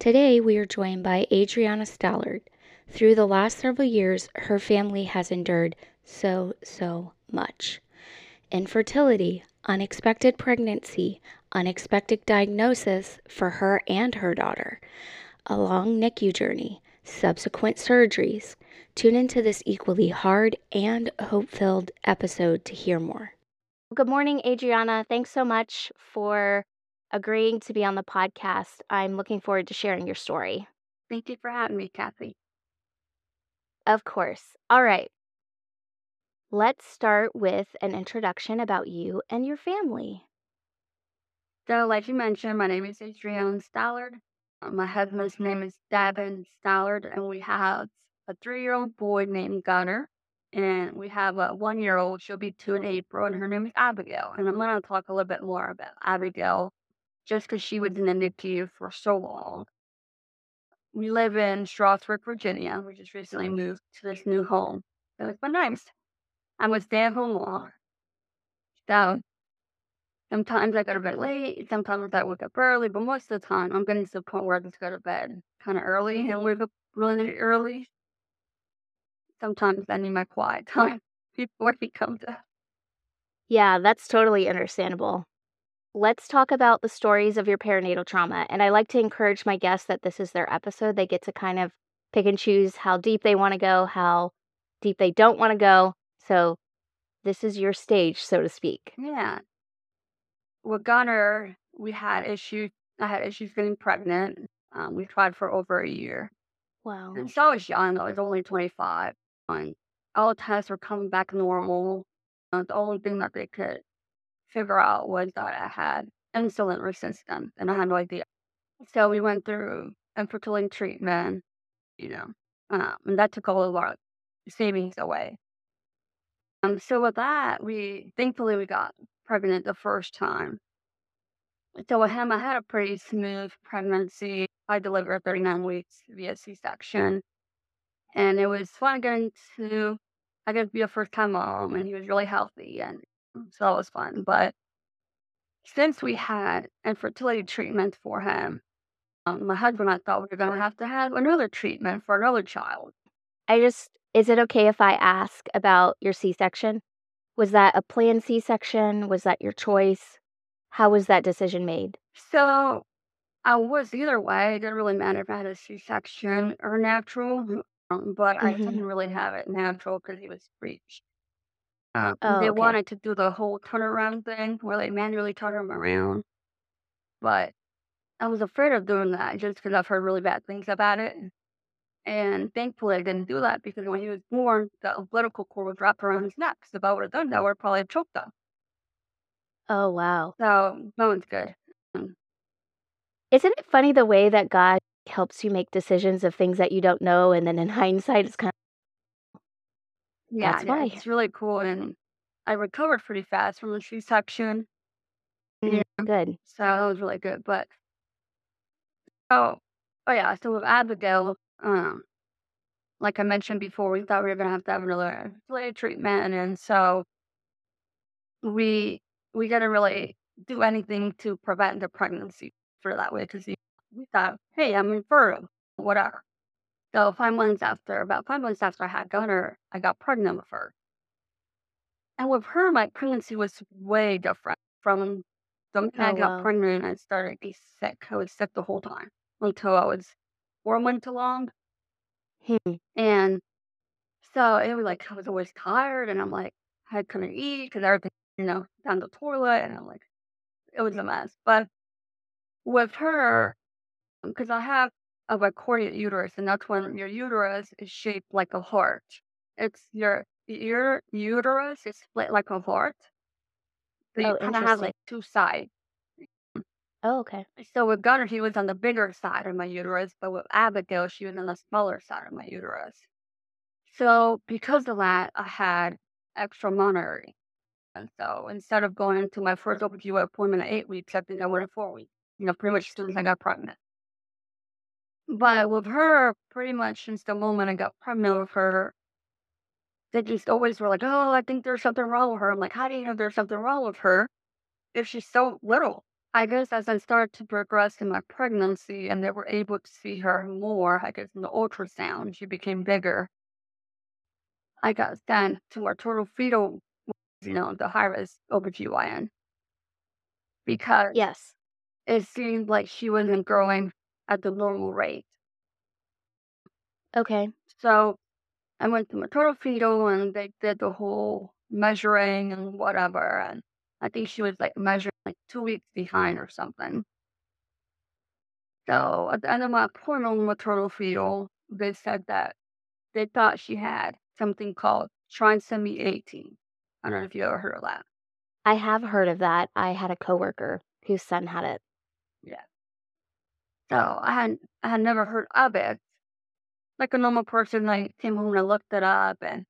Today, we are joined by Adriana Stallard. Through the last several years, her family has endured so, so much infertility, unexpected pregnancy, unexpected diagnosis for her and her daughter, a long NICU journey, subsequent surgeries. Tune into this equally hard and hope filled episode to hear more. Good morning, Adriana. Thanks so much for agreeing to be on the podcast. I'm looking forward to sharing your story. Thank you for having me, Cathy. Of course. All right. Let's start with an introduction about you and your family. So, like you mentioned, my name is Adriana Stallard. Uh, My husband's name is Davin Stallard, and we have a three year old boy named Gunner. And we have a one year old, she'll be two in April, and her name is Abigail. And I'm going to talk a little bit more about Abigail just because she was in the NICU for so long. We live in Strasburg, Virginia. We just recently moved to this new home. It was been nice. I'm a stay at home mom. So sometimes I go to bed late, sometimes I wake up early, but most of the time I'm getting to the point where I just go to bed kind of early and mm-hmm. wake up really early. Sometimes I need my quiet time before he comes up. Yeah, that's totally understandable. Let's talk about the stories of your perinatal trauma. And I like to encourage my guests that this is their episode. They get to kind of pick and choose how deep they want to go, how deep they don't want to go. So this is your stage, so to speak. Yeah. With Gunner, we had issues. I had issues getting pregnant. Um, we tried for over a year. Wow. And so I was young. I was only 25. And all the tests were coming back normal. Uh, the only thing that they could figure out was that I had insulin resistance, and I had no idea. So we went through infertility treatment, you know, um, and that took all of our savings away. Um, so with that, we thankfully we got pregnant the first time. So with him, I had a pretty smooth pregnancy. I delivered at 39 weeks via C-section, and it was fun getting to, I got to be a first-time mom, and he was really healthy, and so that was fun. But since we had infertility treatment for him, um, my husband and I thought we were going to have to have another treatment for another child. I just, is it okay if I ask about your C section? Was that a planned C section? Was that your choice? How was that decision made? So I was either way. It didn't really matter if I had a C-section or natural, um, but I Mhm. didn't really have it natural because he was breech. Um, Oh, they okay. wanted to do the whole turnaround thing where they manually turn him around, but I was afraid of doing that just because I've heard really bad things about it. And thankfully, I didn't do that because when he was born, the umbilical cord was wrapped around his neck. So if I would have done that, I would probably have choked him. Oh, wow. So that one's good. Um, Isn't it funny the way that God helps you make decisions of things that you don't know? And then in hindsight, it's kind Yeah, That's why. it's really cool, and I recovered pretty fast from the C-section, of Yeah. good. so that was really good. But oh, oh yeah, so with Abigail, um, like I mentioned before, we thought we were gonna have to have another fertility treatment, and so we we didn't really do anything to prevent the pregnancy for that way because we thought, hey, I'm infertile, whatever. So five months after, about five months after I had Gunner, I got pregnant with her. And with her, my pregnancy was way different from the minute I Oh, got wow. pregnant. I started to be sick. I was sick the whole time until I was four months along. Hmm. And so it was like I was always tired, and I'm like I couldn't eat because everything, you know, down the toilet, and I'm like it was a mess. But with her, because I have a bicornuate uterus, and that's when your uterus is shaped like a heart. It's your your uterus is split like a heart. So you Oh, kind of have like two sides. Mm. Oh, okay. So with Gunner, he was on the bigger side of my uterus, but with Abigail, she was on the smaller side of my uterus. So because of that, I had extra monitoring. And so instead of going to my first OBGYN appointment at eight weeks, I think I went at four weeks, you know, pretty much as soon as I got pregnant. But with her, pretty much since the moment I got pregnant with her, they just always were like, oh, I think there's something wrong with her. I'm like, how do you know there's something wrong with her if she's so little? I guess as I started to progress in my pregnancy and they were able to see her more, I guess in the ultrasound, she became bigger. I got sent to maternal fetal, you know, the high risk OBGYN because Yes. it seemed like she wasn't growing at the normal rate. Okay. So I went to maternal fetal and they did the whole measuring and whatever. And I think she was like measuring like two weeks behind or something. So at the end of my appointment with maternal fetal, they said that they thought she had something called trisomy 18. I don't know if you ever heard of that. I have heard of that. I had a coworker whose son had it. Yeah. So I had I had never heard of it. Like a normal person, I came home and I looked it up, and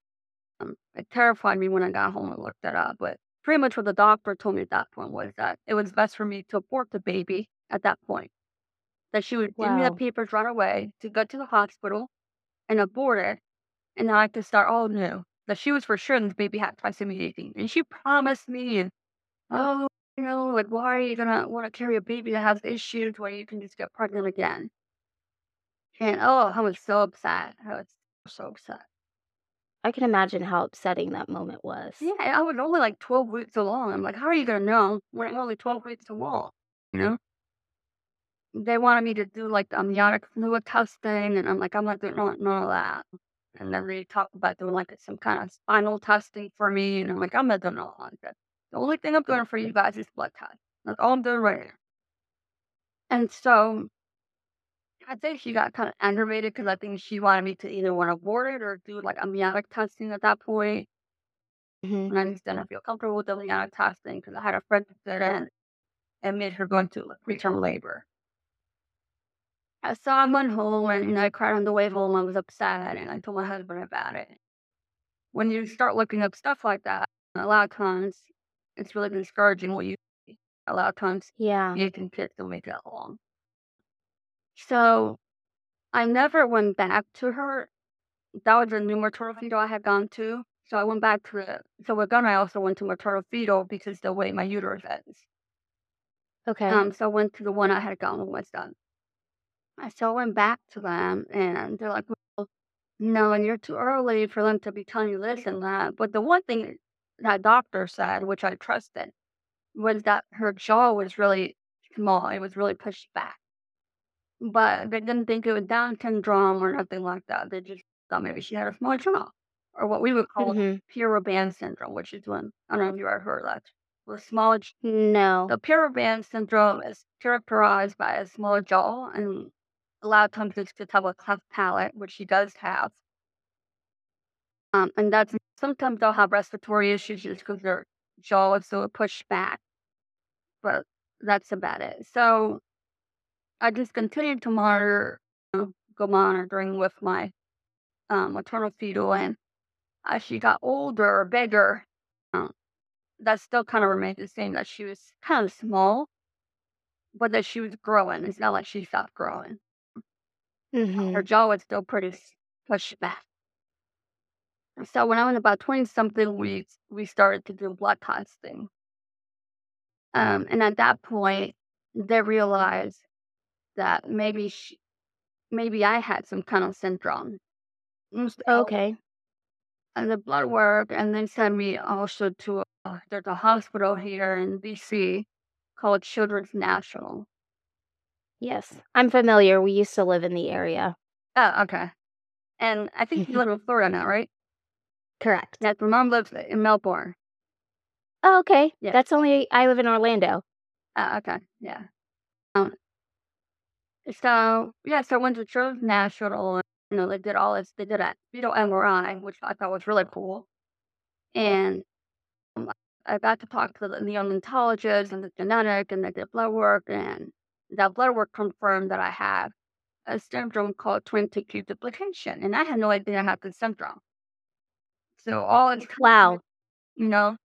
um, it terrified me when I got home and looked it up. But pretty much what the doctor told me at that point was that it was best for me to abort the baby at that point. That she would give me the papers right away to go to the hospital and abort it, and then I could start all new. That she was for sure that the baby had trisomy 18, and she promised me, and oh, you know, like why are you gonna want to carry a baby that has issues where you can just get pregnant again? And oh, I was so upset. I was so upset. I can imagine how upsetting that moment was. Yeah, I was only like 12 weeks along. I'm like, how are you gonna know when I'm only 12 weeks along? You know? They wanted me to do like the amniotic fluid testing, and I'm like, I'm not doing none, of that. And then they talked about doing like some kind of spinal testing for me, and I'm like, I'm not doing all that. The only thing I'm doing for you guys is blood test. That's all I'm doing right now. And so I think she got kind of aggravated because I think she wanted me to either want to abort it or do like amniotic testing at that point. hmm And I just didn't feel comfortable with the amniotic testing because I had a friend that did it and made her go into like preterm labor. So I went home and you know, I cried on the way home. I was upset and I told my husband about it. When you start looking up stuff like that, a lot of times it's really discouraging what you see. A lot of times Yeah. you can kids don't make it along. So I never went back to her. That was a new maternal fetal I had gone to. So I went back to it. So with Gunnar, I also went to maternal fetal because the way my uterus is. Okay. Um, so I went to the one I had gone with done. I so I went back to them and they're like, well, no, and you're too early for them to be telling you this and that. But the one thing that doctor said, which I trusted, was that her jaw was really small. It was really pushed back. But they didn't think it was Down syndrome or nothing like that. They just thought maybe she had a small jaw. Or what we would call hmm Pierre Robin syndrome, which is when I don't know if you ever heard that. With small No. the Pierre Robin syndrome is characterized by a small jaw and a lot of times it's to have a cleft palate, which she does have. Um, and that's sometimes they'll have respiratory issues just because their jaw is so pushed back. But that's about it. So I just continued to monitor, you know, go monitoring with my um, maternal fetal, and as she got older or bigger, um, that still kind of remained the same. That she was kind of small, but that she was growing. It's not like she stopped growing. hmm Her jaw was still pretty pushed back. So when I was about twenty something weeks, we started to do blood testing. Um, and at that point, they realized that maybe she, maybe I had some kind of syndrome. Mm, so Okay. and the blood work, and they sent me also to a, there's a hospital here in DC called Children's National. Yes. I'm familiar. We used to live in the area. Oh, okay. And I think you mm-hmm. live in Florida now, right? Correct. Yes, my mom lives in Melbourne. Oh, okay. Yeah. That's only, I live in Orlando. Oh, okay, yeah. Um, so yeah, so I went to Children's National. And, you know, they did all this. They did a fetal MRI, which I thought was really cool. And um, I got to talk to the neonatologist and the genetic, and they did blood work, and that blood work confirmed that I have a syndrome called 22q duplication, and I had no idea I had this syndrome. So all it's Wow. you know,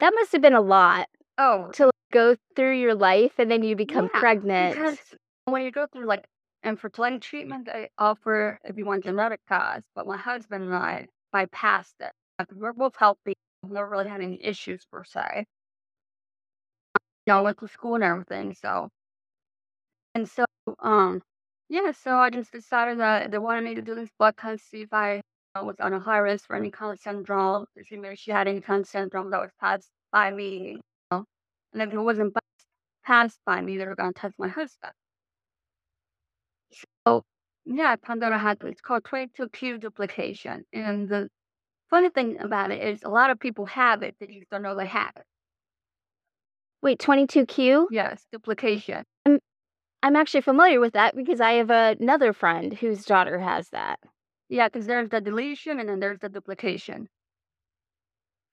That must have been a lot oh to like, go through your life and then you become Yeah, pregnant. because when you go through like infertility treatment, they offer if you want genetic cause, but my husband and I bypassed it. Like, we're both healthy. We've never really had any issues per se. you know, I went to school and everything. So, and so, um, yeah, so I just decided that they wanted me to do this blood test, see if I uh, Uh, was on a high risk for any kind of syndrome, see if she had any kind of syndrome that was passed by me. You know? And if it wasn't passed by me, they were going to test my husband. So, yeah, I found out I had it's called 22q duplication. And the funny thing about it is a lot of people have it, they just don't know they have it. Wait, 22q? Yes, duplication. I'm, I'm actually familiar with that because I have another friend whose daughter has that. Yeah, because there's the deletion and then there's the duplication.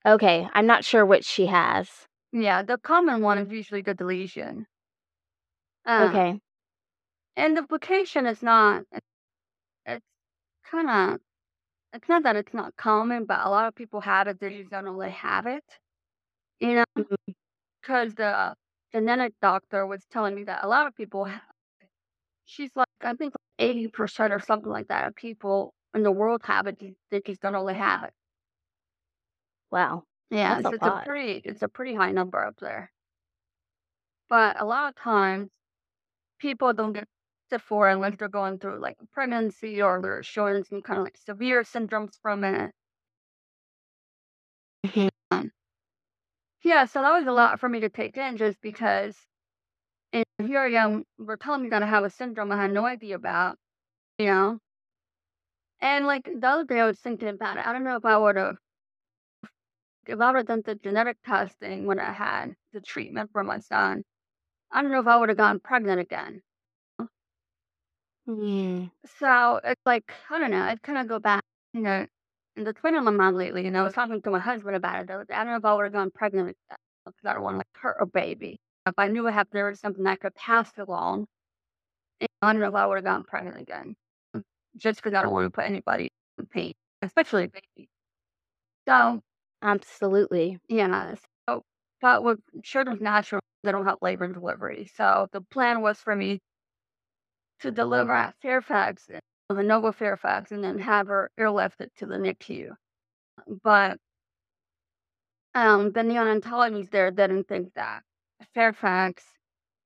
Okay, I'm not sure which she has. Yeah, the common one is usually the deletion. Um, Okay. And duplication is not, it's, it's kind of, it's not that it's not common, but a lot of people have it, they just don't they have it. You know, because the genetic doctor was telling me that a lot of people. She's like, I think 80% or something like that of people in the world have it, they- just don't they have it. Wow. Yeah, so it's a pretty, it's a pretty high number up there. But a lot of times, people don't get tested for it unless they're going through like pregnancy or they're showing some kind of like severe syndromes from it. Mhm. Um, yeah, so that was a lot for me to take in just because and here I am, we're telling me that I have a syndrome I had no idea about, you know? And like the other day I was thinking about it. I don't know if I would have if I would have done the genetic testing when I had the treatment for my son, I don't know if I would have gotten pregnant again. Mm. So it's like, I don't know, I'd kind of go back, you know, and it's been on my mind lately, you know, I was talking to my husband about it. I was- I don't know if I would have gone pregnant again because I don't want to like hurt a baby. If I knew I had there was something that could pass along, I don't know if I would have gotten pregnant again. Just because I don't want to put anybody in pain, especially a baby. So, Absolutely. yeah, so, but with Children's National, they don't have labor and delivery. So the plan was for me to deliver at Fairfax, the Inova Fairfax, and then have her airlifted to the NICU. But um, the neonatologists there didn't think that Fairfax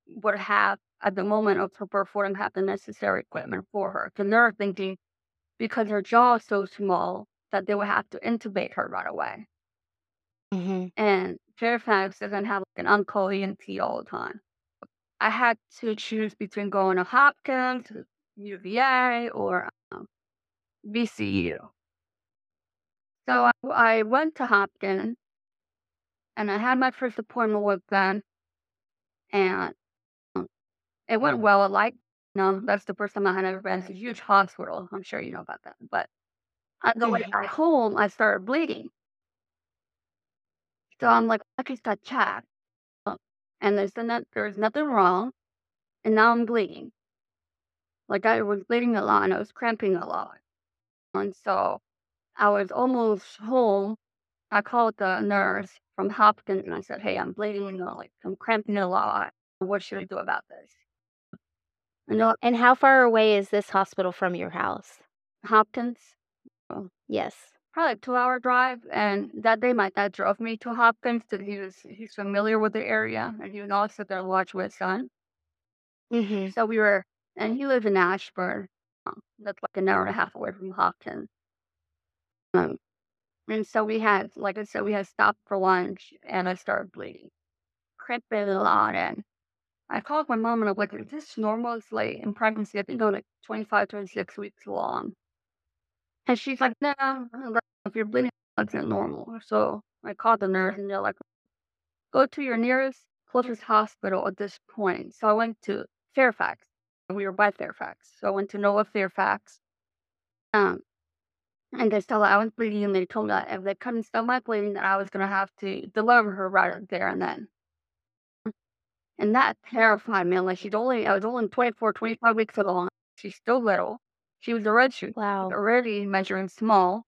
would have, at the moment of her birth, wouldn't have the necessary equipment for her. Because they're thinking because her jaw is so small that they would have to intubate her right away. hmm And Fairfax doesn't have like an on-call ENT all the time. I had to choose between going to Hopkins, UVA, or um, VCU. So I, I went to Hopkins, and I had my first appointment with them, and it went um, well. I like, no, mm-hmm. that's the first time I had ever been to a huge hospital. I'm sure you know about that. But on the way mm-hmm. back home, I started bleeding. So I'm like, I just got checked, uh, and there's no, there's nothing wrong, and now I'm bleeding. Like I was bleeding a lot, and I was cramping a lot, and so I was almost home. I called the nurse from Hopkins, and I said, "Hey, I'm bleeding, you know, like I'm cramping a lot. What should I do about this?" And And how far away is this hospital from your house? Hopkins, Yes. probably a two-hour drive. And that day, my dad drove me to Hopkins because he was he's familiar with the area, and he was also there to watch with his son. hmm So we were, and he lives in Ashburn. um, That's like an hour and a half away from Hopkins. Um, and so we had, like I said, we had stopped for lunch, and I started bleeding, cramping a lot. And I called my mom, and I'm like, "Is this normal? It's late in pregnancy. I think I'm like 25, 26 weeks along." And she's like, "No, if you're bleeding, that's not normal." So I called the nurse, and they're like, "Go to your nearest, closest hospital at this point." So I went to Fairfax. We were by Fairfax, so I went to Inova Fairfax. Um, and they still I was bleeding, and they told me that if they couldn't stop my bleeding, that I was gonna have to deliver her right there and then. And that terrified me. Like she's only, I was only 24, 25 weeks along. She's still little. She was a red was Wow. already measuring small.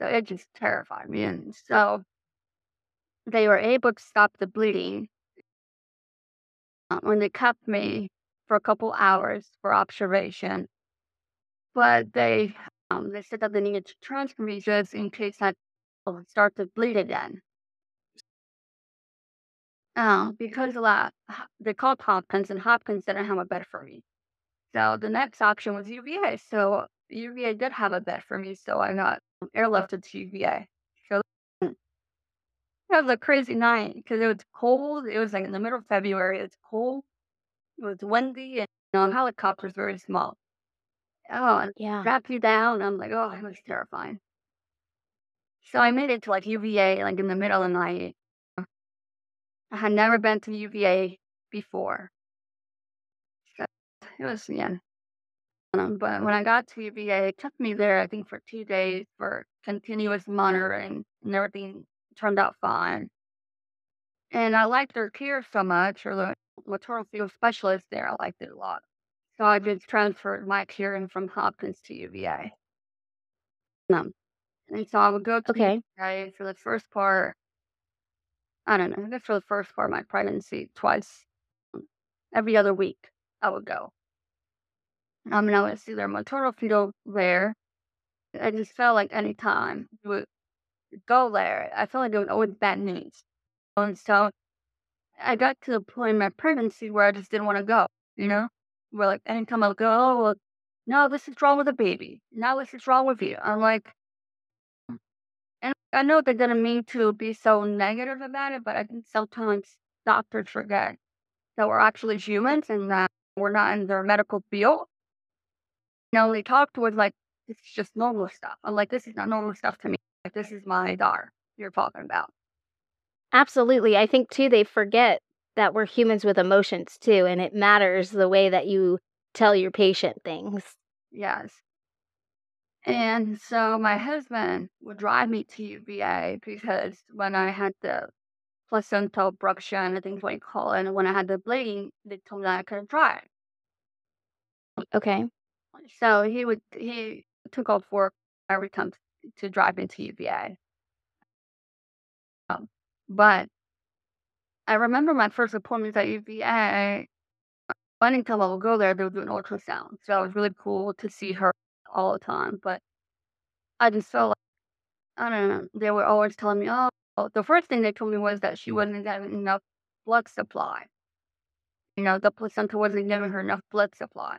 So it just terrified me. And so they were able to stop the bleeding um, when they kept me for a couple hours for observation. But they, um, they said that they needed to transfer me just in case I would start to bleed again. Uh, because that, ho- they called Hopkins, and Hopkins didn't have a bed for me. So the next option was UVA. So UVA did have a bed for me, so I got airlifted to UVA. So it was a crazy night because it was cold. It was like in the middle of February. It's cold. It was windy, and you know, helicopter's very small. Oh, Yeah. strap you down. I'm like, oh, it was terrifying. So I made it to like UVA, like in the middle of the night. I had never been to UVA before. So it was, yeah. Um, but when I got to UVA, it took me there, I think, for two days for continuous monitoring, and everything turned out fine. And I liked their care so much, or the maternal fetal specialist there, I liked it a lot. So I just transferred my caring from Hopkins to UVA. Um, and so I would go to Okay. UVA for the first part. I don't know, for the first part of my pregnancy, twice, um, every other week, I would go. I mean, I would see their maternal fetal there. I just felt like any time you would go there, I felt like it was always bad news. And so I got to the point in my pregnancy where I just didn't want to go, you know? Where like anytime I would go, oh, well, no, this is wrong with the baby. Now this is wrong with you. I'm like, and I know they didn't mean to be so negative about it, but I think sometimes doctors forget that we're actually humans and that we're not in their medical field. You know, they talk to us like is just normal stuff. I'm like, this is not normal stuff to me. Like this is my daughter you're talking about. Absolutely. I think too they forget that we're humans with emotions too, and it matters the way that you tell your patient things. Yes. And so my husband would drive me to UVA because when I had the placental abruption, I think what you call it, and when I had the bleeding, they told me that I couldn't drive. Okay. So he would he took off work every time to drive me to UVA. Um, but I remember my first appointment at UVA. i Anytime I would go there, they would do an ultrasound. So it was really cool to see her all the time. But I just felt like I don't know. They were always telling me, oh, the first thing they told me was that she wasn't getting enough blood supply. You know, the placenta wasn't giving her enough blood supply.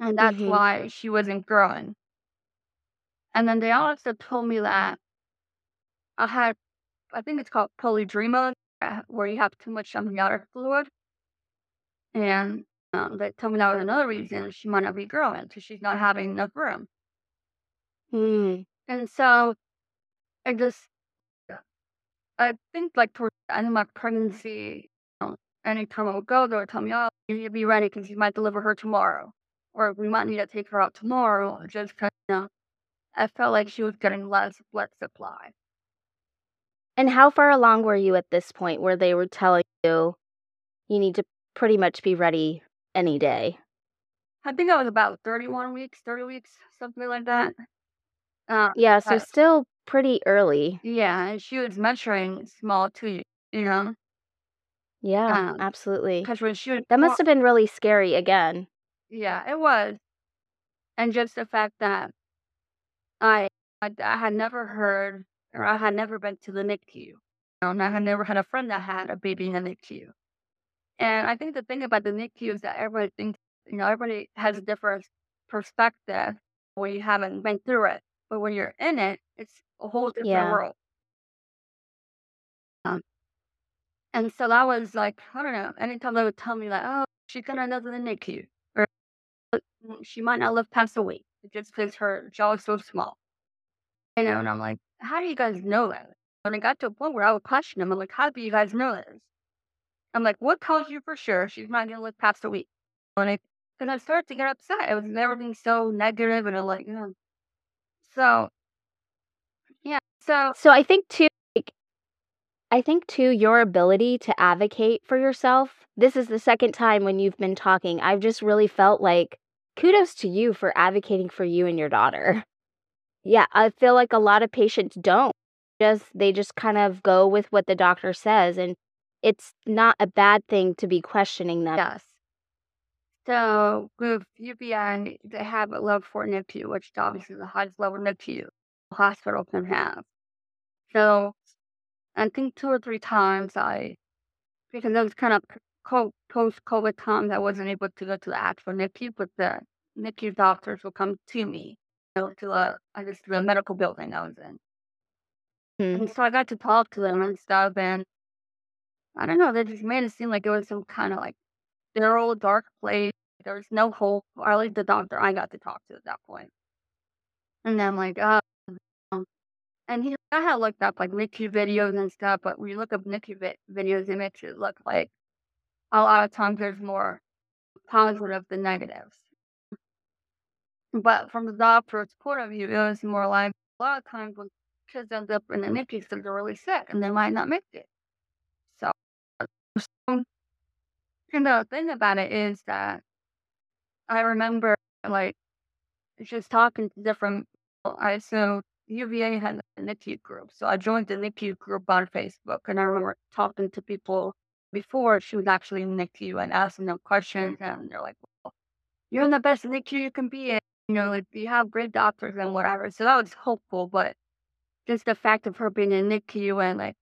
And that's Mhm. why she wasn't growing. And then they also told me that I had, I think it's called polydrema, where you have too much amniotic fluid. And um, they told me that was another reason she might not be growing because she's not having enough room. Mm. And so I just, I think like towards the end of my pregnancy, you know, anytime I would go, they would tell me, oh, you need to be ready because you might deliver her tomorrow. Or we might need to take her out tomorrow just because, you know, I felt like she was getting less blood supply. And how far along were you at this point where they were telling you you need to pretty much be ready any day? I think I was about 31 weeks, 30 weeks, something like that. Uh, Yeah, so uh, still pretty early. yeah, and she was measuring small too, you know, Yeah, um, absolutely. because when she was That must have been really scary again. yeah, it was. And just the fact that I, I, I had never heard or I had never been to the NICU. And I had never had a friend that had a baby in the NICU. And I think the thing about the NICU is that everybody thinks, you know, everybody has a different perspective when you haven't been through it. But when you're in it, it's a whole different Yeah. world. Um, and so that was like, I don't know, anytime they would tell me like, oh, she's gonna live in the NICU, or "Mm, she might not live past a week, just because her jaw is so small. You know, and I'm like, how do you guys know that? When it got to a point where I would question them, I'm like, how do you guys know this? I'm like, what tells you for sure she's not gonna live past a week? And I, I started to get upset. It was never being so negative, and I'm like, oh. so yeah, so So I think too like I think too your ability to advocate for yourself. This is the second time when you've been talking. I've just really felt like kudos to you for advocating for you and your daughter. Yeah, I feel like a lot of patients don't. Just they just kind of go with what the doctor says and it's not a bad thing to be questioning them. yes. So with UVA, they have a level four NICU, which is obviously the highest level NICU a hospital can have. So I think two or three times I because it was kind of post COVID times. I wasn't able to go to the actual NICU, but the NICU doctors would come to me, you know, to the I guess the medical building I was in. Hmm. And so I got to talk to them and stuff, and I don't know, they just made it seem like it was some kind of like sterile, dark place. There was no hope, or at least the doctor I got to talk to at that point. And then like, uh, um, and he, I had looked up like NICU videos and stuff, but when you look up NICU vi- videos, it makes it look like a lot of times there's more positive than negatives. But from the doctor's point of view, it was more like a lot of times when kids end up in the NICU, so they're really sick and they might not make it. So and the thing about it is that I remember like just talking to different people. I so UVA had a NICU group, so I joined the NICU group on Facebook, and I remember talking to people before she was actually in NICU and asking them questions, and they're like, "Well, you're in the best NICU you can be in. You know, like you have great doctors and whatever." So that was hopeful, but just the fact of her being in NICU and like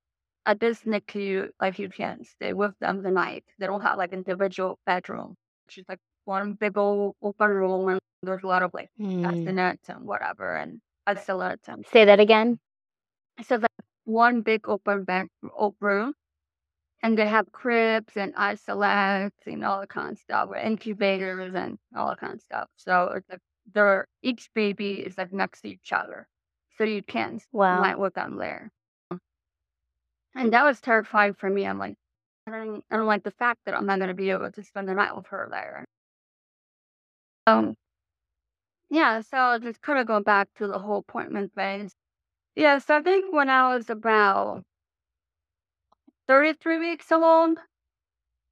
at this NICU, like you can stay with them the night. They don't have like individual bedroom. She's like one big old open room and there's a lot of like hmm. bassinets and whatever and isolettes and Say that again. so like one big open bed open room and they have cribs and isolettes and all that kind of stuff with incubators and all that kind of stuff. So it's like they're each baby is like next to each other. So you can Wow. night with them there. And that was terrifying for me. I'm like, I don't, I don't like the fact that I'm not going to be able to spend the night with her there. Um, yeah, so just kind of going back to the whole appointment phase. Yes, I think when I was about 33 weeks along,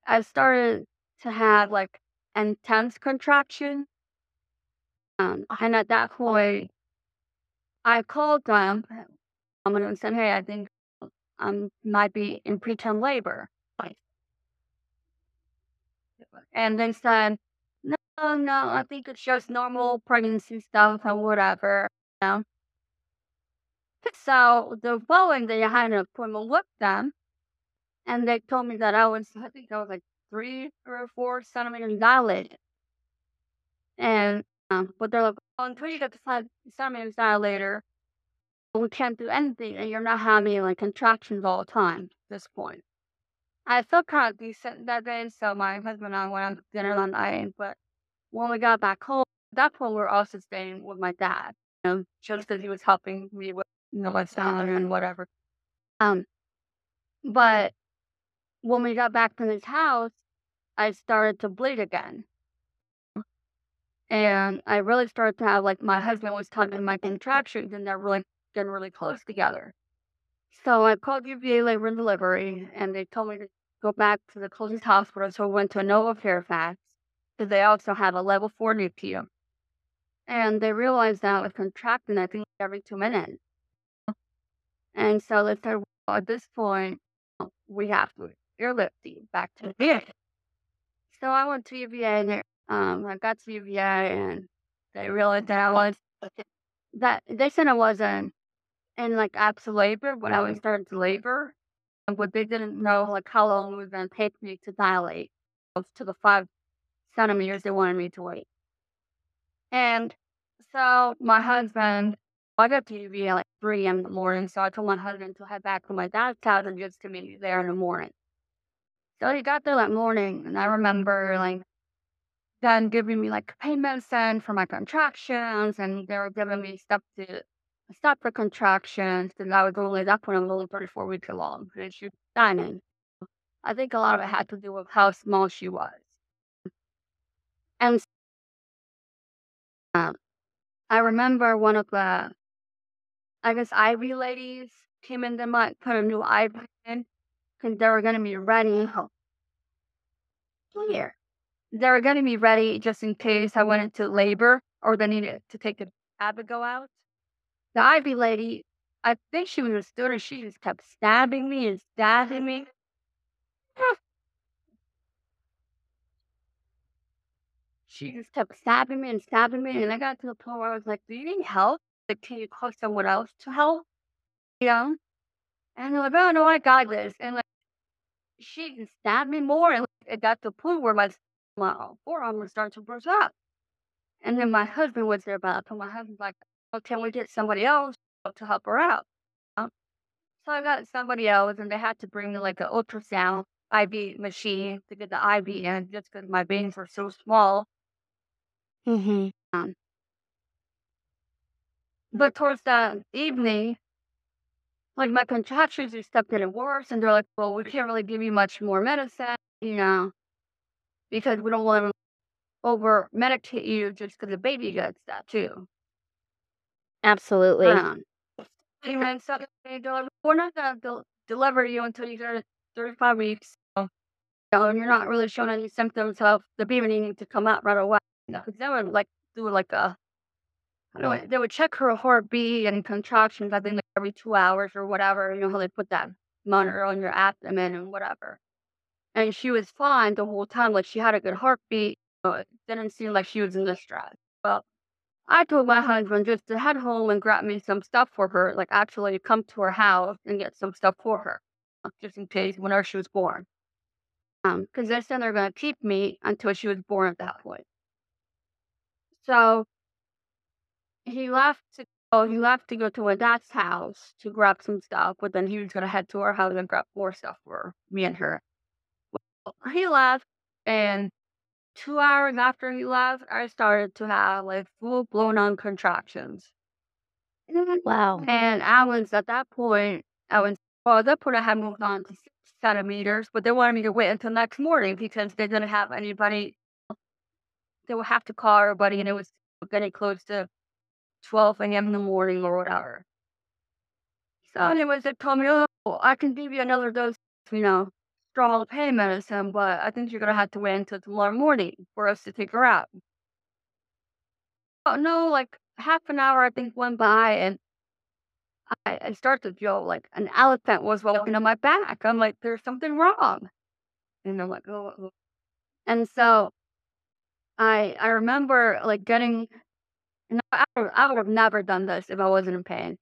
I started to have like intense contraction. Um, and at that point, I called them. I'm going to say, hey, I think I might be in preterm labor. And they said, no, no, I think it's just normal pregnancy stuff and whatever. You know? So the following day, I had an appointment with them, and they told me that I was, I think I was like three or four centimeters dilated. And, um, but they're like, oh, until you get to five centimeters dilated, we can't do anything, and you're not having like contractions all the time at this point. I felt kind of decent that day, so my husband and I went out to dinner that night. But when we got back home, at that point, we were also staying with my dad, you know, just because he was helping me with, you know, my salary and whatever. Um, but when we got back to his house, I started to bleed again. And I really started to have, like, my husband was tugging my contractions, and they're really getting really close together. So I called UVA Labor and Delivery, and they told me to go back to the closest hospital. So I went to Inova Fairfax, because they also have a level four NICU. And they realized that I was contracting, I think, every two minutes. And so they said, well, at this point, we have to airlift you back to UVA. So I went to UVA, and um, I got to UVA, and they realized that I was, that they said I wasn't in like absolute labor, but I was mm-hmm. starting to labor. But they didn't know like how long it was going to take me to dilate to the five centimeters they wanted me to wait. And so my husband, I got to at like 3 a.m. in the morning, so I told my husband to head back to my dad's house and just to meet me there in the morning. So he got there that morning, and I remember like then giving me like pain medicine for my contractions, and they were giving me stuff to stop for contractions. And I was only at that point I was only 34 weeks along, and she was dying. I think a lot of it had to do with how small she was. And um, I remember one of the, I guess, IV ladies came in. the might put a new IV in because they were going to be ready. Here. They were going to be ready just in case I went into labor or they needed to take the Abigail out. The IV lady, I think she was a student. She just kept stabbing me and stabbing me. She just kept stabbing me and stabbing me, and I got to the point where I was like, "Do you need help? Like, can you call someone else to help?" You know? And they're like, "Oh no, I got this." And like, she stabbed me more, and it got to the point where my my forearm was starting to bruise up. And then my husband was there about. So my husband's like, "Oh, can we get somebody else to help her out?" Um, so I got somebody else, and they had to bring me like an ultrasound IV machine to get the IV in, just because my veins were so small. Mm-hmm. Um, but towards the evening, like my contractions just kept getting worse, and they're like, "Well, we can't really give you much more medicine, you know, because we don't want to over medicate you just because the baby gets that too." Absolutely. Um, and then so they're "We're not gonna del- deliver you until you get 35 weeks. So, you know, you're not really showing any symptoms of the baby needing to come out right away." Because they would like do like a I know they would check her heartbeat and contractions, I think, like every two hours or whatever. You know how they put that monitor on your abdomen and whatever. And she was fine the whole time. Like she had a good heartbeat. So it didn't seem like she was in distress. Well, I told my husband just to head home and grab me some stuff for her. Like actually come to her house and get some stuff for her, uh, just in case whenever she was born. Um, because they said they're gonna keep me until she was born at that point. So he left to go. He left to go to my dad's house to grab some stuff, but then he was gonna head to our house and grab more stuff for me and her. Well, he left, and two hours after he left, I started to have like full blown on contractions. Mm, wow. And I was at that point, I was well, at that point I had moved on to six centimeters, but they wanted me to wait until next morning because they didn't have anybody. They would have to call everybody, and it was getting close to 12 a.m. in the morning or whatever. So, anyways, they told me, oh, I can give you another dose, you know, strong pain medicine, but I think you're gonna have to wait until tomorrow morning for us to take her out. Oh no, like half an hour I think went by, and I, I start to feel like an elephant was walking on my back. I'm like, there's something wrong, and I'm like, oh. oh." And so I I remember like getting No, I I would have never done this if I wasn't in pain.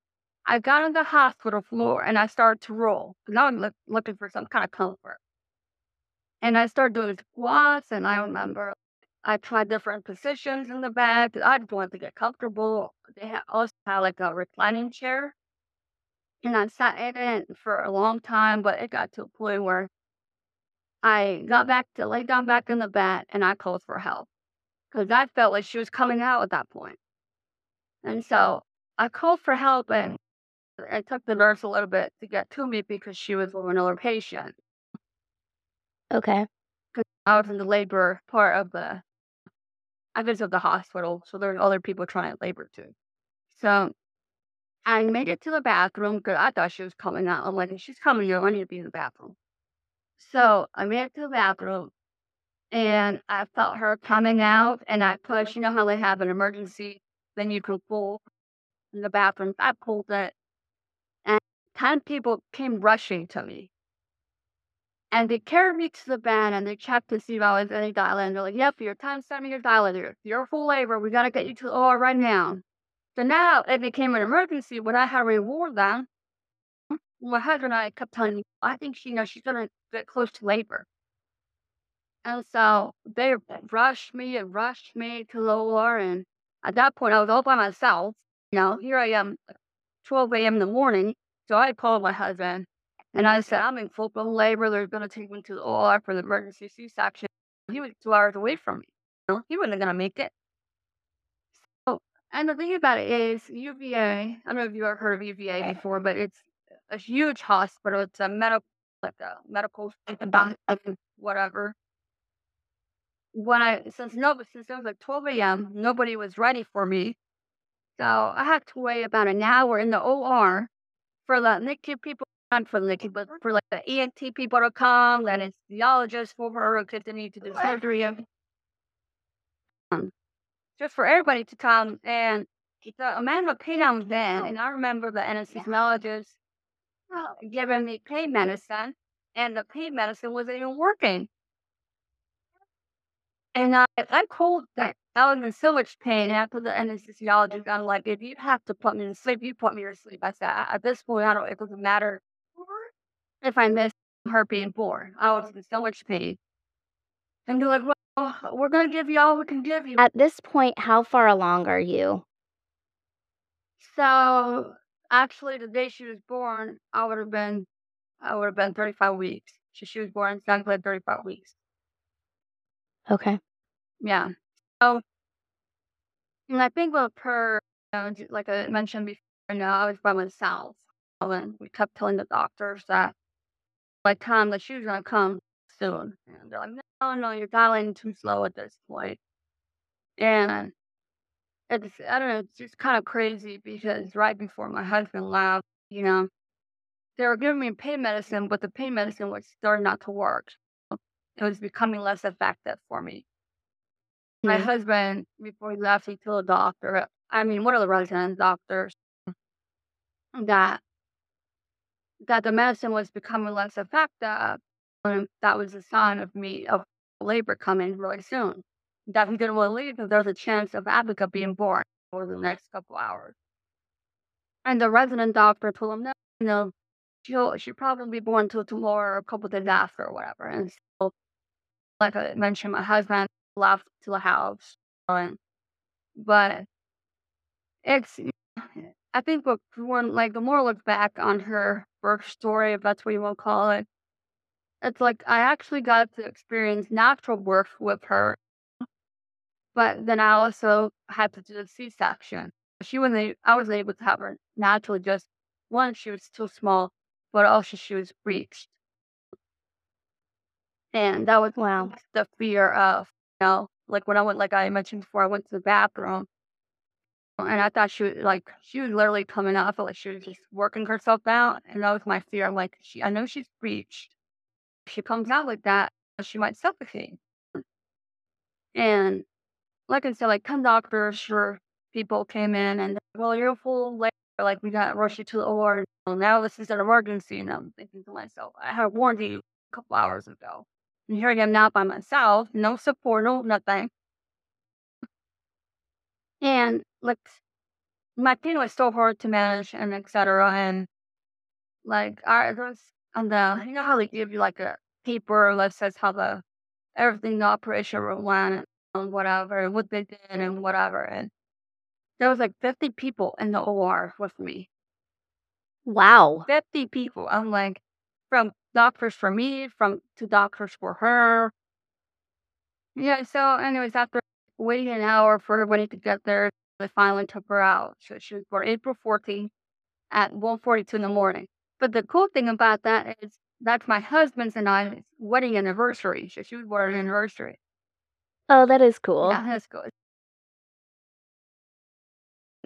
I got on the hospital floor and I started to roll because I was look, looking for some kind of comfort. And I started doing squats, and I remember I tried different positions in the bed I just wanted to get comfortable. They also had like a reclining chair, and I sat in it for a long time, but it got to a point where I got back to lay down back in the bed and I called for help because I felt like she was coming out at that point. And so I called for help and it took the nurse a little bit to get to me because she was with another patient. Okay. Because I was in the labor part of the, I visited the hospital, so there were other people trying to labor too. So I made it to the bathroom because I thought she was coming out. I'm like, she's coming here, I need to be in the bathroom. So I made it to the bathroom and I felt her coming out and I pushed, you know how they have an emergency, then you can pull in the bathroom. I pulled it and 10 people came rushing to me. And they carried me to the bed and they checked to see if I was any dilated. And they're like, yep, your time centimeter dilated. You're full labor. We got to get you to the OR right now. So now it became an emergency when I had already warned them. My husband and I kept telling me, I think she you knows she's going to get close to labor. And so they rushed me and rushed me to the OR. And at that point, I was all by myself. You know, here I am, 12 a.m. in the morning. So I called my husband and I said, I'm in full blown labor. They're going to take me to the OR for the emergency C section. He was two hours away from me. You know, he wasn't going to make it. So, and the thing about it is, UVA, I don't know if you've ever heard of UVA before, but it's a huge hospital. It's a medical, like a medical, whatever. When I, since no, since it was like 12 a.m., nobody was ready for me. So I had to wait about an hour in the OR for the NICU people, not for the but for like the ENT people to come, the anesthesiologist for her because they need to do surgery. Um, just for everybody to come. And the amount of pain I was in, and I remember the anesthesiologist uh, giving me pain medicine, and the pain medicine wasn't even working. And I, I called that. I was in so much pain after the anesthesiologist. I'm like, if you have to put me to sleep, you put me to sleep. I said, at this point, I don't. It doesn't matter if I miss her being born. I was in so much pain. And they're like, well, we're going to give you all we can give you. At this point, how far along are you? So actually, the day she was born, I would have been, I would have been 35 weeks. So she was born exactly 35 weeks. Okay. Yeah. So, and I think with her, you know, like I mentioned before, you know, I was by myself. And we kept telling the doctors that by the time that she was going to come soon. And they're like, no, no, you're dialing too slow at this point. And it's, I don't know, it's just kind of crazy because right before my husband left, you know, they were giving me pain medicine, but the pain medicine was starting not to work. It was becoming less effective for me. My Hmm. husband, before he left, he told the doctor, I mean, one of the resident doctors, that that the medicine was becoming less effective, and that was a sign of me of labor coming really soon. That he didn't want to leave because there was a chance of Abigail being born over the next couple hours. And the resident doctor told him, no, you know, she'll she'll probably be born till tomorrow or a couple days after or whatever. And so, like I mentioned, my husband left to the house, and but it's I think what when like the more I look back on her birth story, if that's what you want to call it, it's like I actually got to experience natural birth with her, but then I also had to do a C-section. She wasn't. I wasn't able to have her naturally. Just one, she was too small, but also she was breached, and that was Wow. the fear of you know, like when I went, like I mentioned before, I went to the bathroom. And I thought she was like she was literally coming felt like she was just working herself out, and that was my fear. I'm like, she, I know she's breached. She comes out like that, she might suffocate. And like I said, like ten doctors for people came in, and well, you're full labor. Like we got to rush you to the OR. Well, now this is an emergency, and I'm thinking to myself, I had warned you a couple hours ago, and here I am now by myself, no support, no nothing. And like my pain was so hard to manage and etc. And like I was on the you know how they give you like a paper that says how the everything the operation went and whatever and what they did and whatever and there was like 50 people in the OR with me. Wow. 50 people. I'm like from doctors for me, from to doctors for her. Yeah, so anyways, after waiting an hour for everybody to get there, they finally took her out. So she was born April 14th at 1.42 in the morning. But the cool thing about that is that's my husband's and I's wedding anniversary. So she was born anniversary. Oh, that is cool. Yeah, that's cool.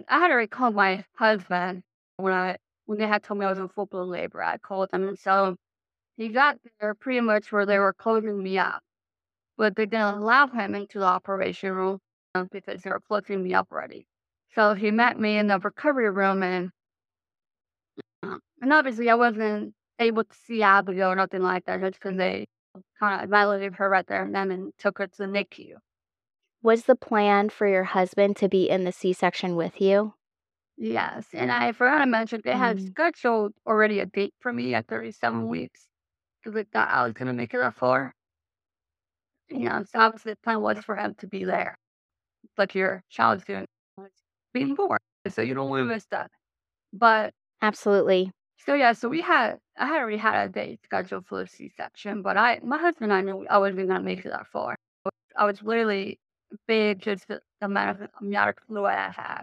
I had already called my husband when I when they had told me I was in full blown labor. I called him and so he got there pretty much where they were closing me up. But they didn't allow him into the operation room because they were closing me up already. So he met me in the recovery room and uh, and obviously I wasn't able to see Abigail or nothing like that just because they kind of evaluated her right there and then and took her to the NICU. Was the plan for your husband to be in the C-section with you? Yes, and I forgot to mention they had Mm. scheduled already a date for me at 37 weeks because they thought I was going to make it at four. You know, so obviously the plan was for him to be there. Like your child's doing being born, so you don't want to miss that. But Absolutely. so yeah, so we had I had already had a date scheduled for the C-section, but I my husband and I knew I wasn't going to make it that far. I was literally big just the amount of amount of fluid I had,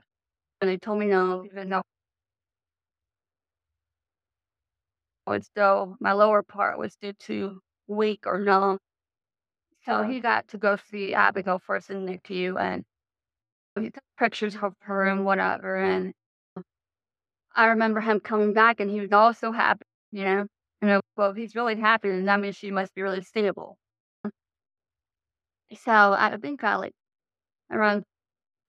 and they told me no, even though was though my lower part was due to weak or numb. So he got to go see Abigail first in NICU and pictures of her and whatever. Mm-hmm. And I remember him coming back and he was also happy, you know. You know, well, if he's really happy, then that means she must be really stable. So I think I like around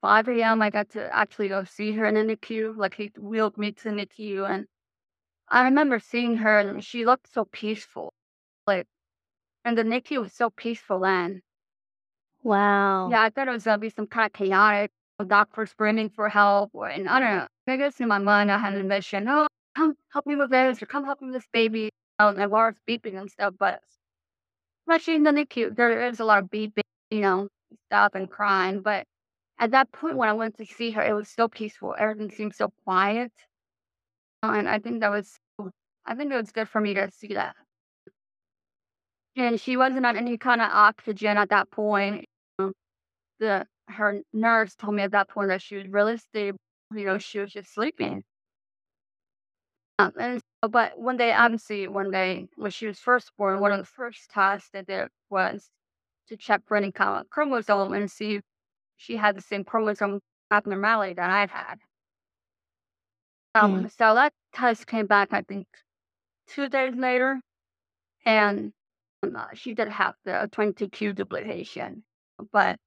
5 a.m. I got to actually go see her in the NICU. Like he wheeled me to the NICU and I remember seeing her and she looked so peaceful. Like and the NICU was so peaceful then. Wow. Yeah, I thought it was gonna be some kind of chaotic doctors screaming for help or and I don't know. I guess in my mind I had a mission, oh come help me with this or come help me with this baby. um, and was beeping and stuff, but especially in the NICU, there is a lot of beeping, you know, stuff and crying. But at that point, when I went to see her, it was so peaceful. Everything seemed so quiet, uh, and I think that was, I think it was good for me to see that. And she wasn't on any kind of oxygen at that point. Um, the her nurse told me at that point that she was really stable. You know, she was just sleeping. Um, and so, but one day, obviously, one day when she was first born, one of the first tests that did was to check for any kind of chromosome and see if she had the same chromosome abnormality that I'd had. Um, Mm. so that test came back, I think, two days later, and um, uh, she did have the 22q duplication, but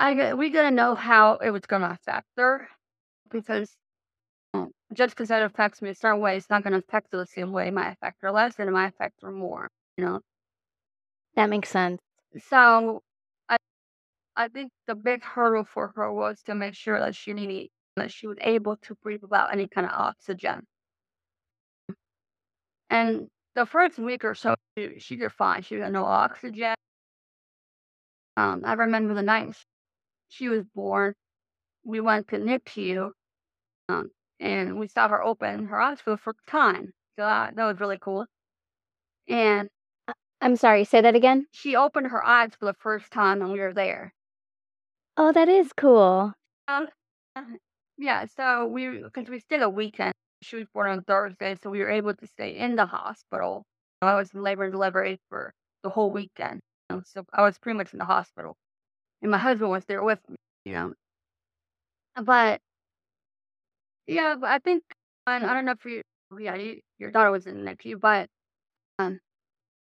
I we didn't know how it was going to affect her because um, just because it affects me a certain way, it's not going to affect her the same way. It might affect her less, and it might affect her more. You know, That makes sense. so I I think the big hurdle for her was to make sure that she needed that she was able to breathe without any kind of oxygen. And the first week or so, she, she did fine. She had no oxygen. Um, I remember the night she was born, we went to NICU, um, and we saw her open her eyes for the first time. So that, that was really cool. And I'm sorry, say that again? she opened her eyes for the first time, and we were there. Oh, that is cool. Um, uh, yeah, so we because we stayed a weekend. She was born on Thursday, so we were able to stay in the hospital. I was in labor and delivery for the whole weekend, so I was pretty much in the hospital, and my husband was there with me, you know. But yeah, but I think and I don't know if you, yeah, you, your daughter was in the NICU, but um,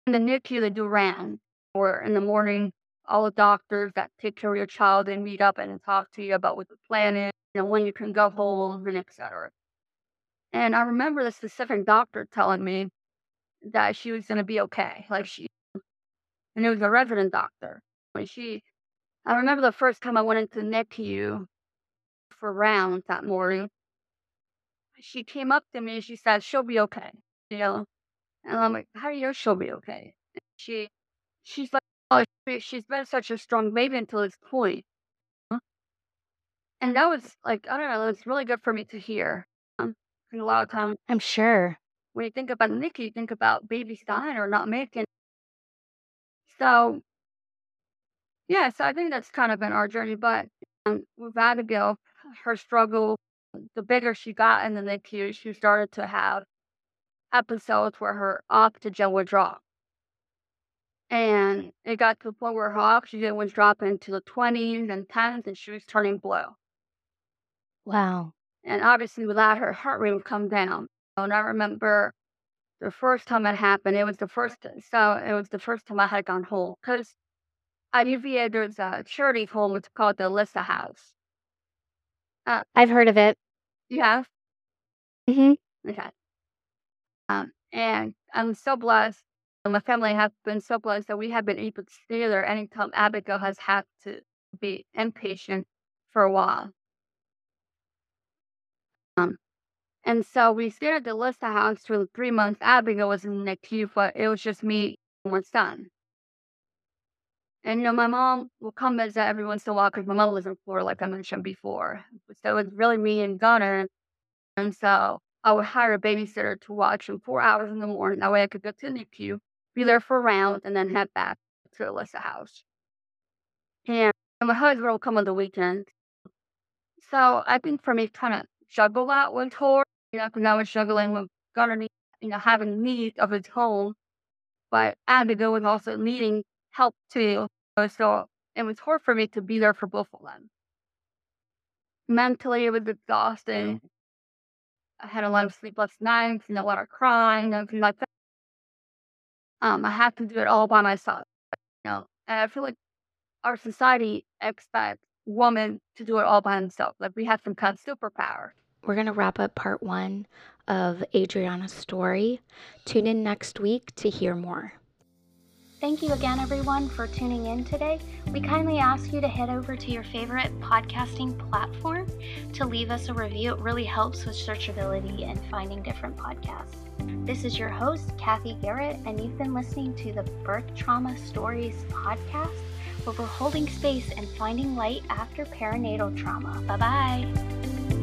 in the NICU they do rounds, or in the morning, all the doctors that take care of your child they meet up and talk to you about what the plan is, you know, when you can go home, and etc. And I remember the specific doctor telling me that she was gonna be okay. Like she and it was a resident doctor. When she I remember the first time I went into NICU for rounds that morning, she came up to me and she said, She'll be okay. You know? And I'm like, How do you know she'll be okay? And she she's like, Oh, she- she's been such a strong baby until this point. And that was like, I don't know, it's really good for me to hear. Um, a lot of times I'm sure. when you think about NICU, you think about babies dying or not making. So yeah, so I think that's kind of been our journey. But um, with Abigail, her struggle, the bigger she got in the NICU, she started to have episodes where her oxygen would drop. And it got to the point where her oxygen was dropping to the 20s and 10s, and she was turning blue. Wow. And obviously, with that, her heart rate would come down. And I remember the first time it happened, it was the first, so it was the first time I had gone home. Because at UVA, there's a charity home, it's called the Alyssa House. I've heard of it. You have? hmm Okay. Um, and I'm so blessed, and my family has been so blessed that we have been able to stay there anytime Abigail has had to be inpatient for a while. Um, and so we stayed at the Alyssa House for three months. Abigail was in the NICU, but it was just me and my son. And you know, my mom will come visit every once in a while because my mom lives in Florida, like I mentioned before. So it was really me and Gunner. And so I would hire a babysitter to watch him four hours in the morning. That way I could go to the NICU, be there for a round, and then head back to Alyssa House. And, and my husband will come on the weekends. So I think for me, kind of juggle that with hard, you know, because I was juggling with Gunner, you know, having needs of his home, but Abigail was also needing help too. So it was hard for me to be there for both of them. Mentally, it was exhausting. I had a lot of sleepless nights and a lot of crying and everything like that. Um, I had to do it all by myself, you know. And I feel like our society expects women to do it all by themselves. Like we have some kind of superpower. We're going to wrap up part one of Adriana's story. Tune in next week to hear more. Thank you again, everyone, for tuning in today. We kindly ask you to head over to your favorite podcasting platform to leave us a review. It really helps with searchability and finding different podcasts. This is your host, Cathy Garrett, and you've been listening to the Birth Trauma Stories podcast, where we're holding space and finding light after perinatal trauma. Bye bye.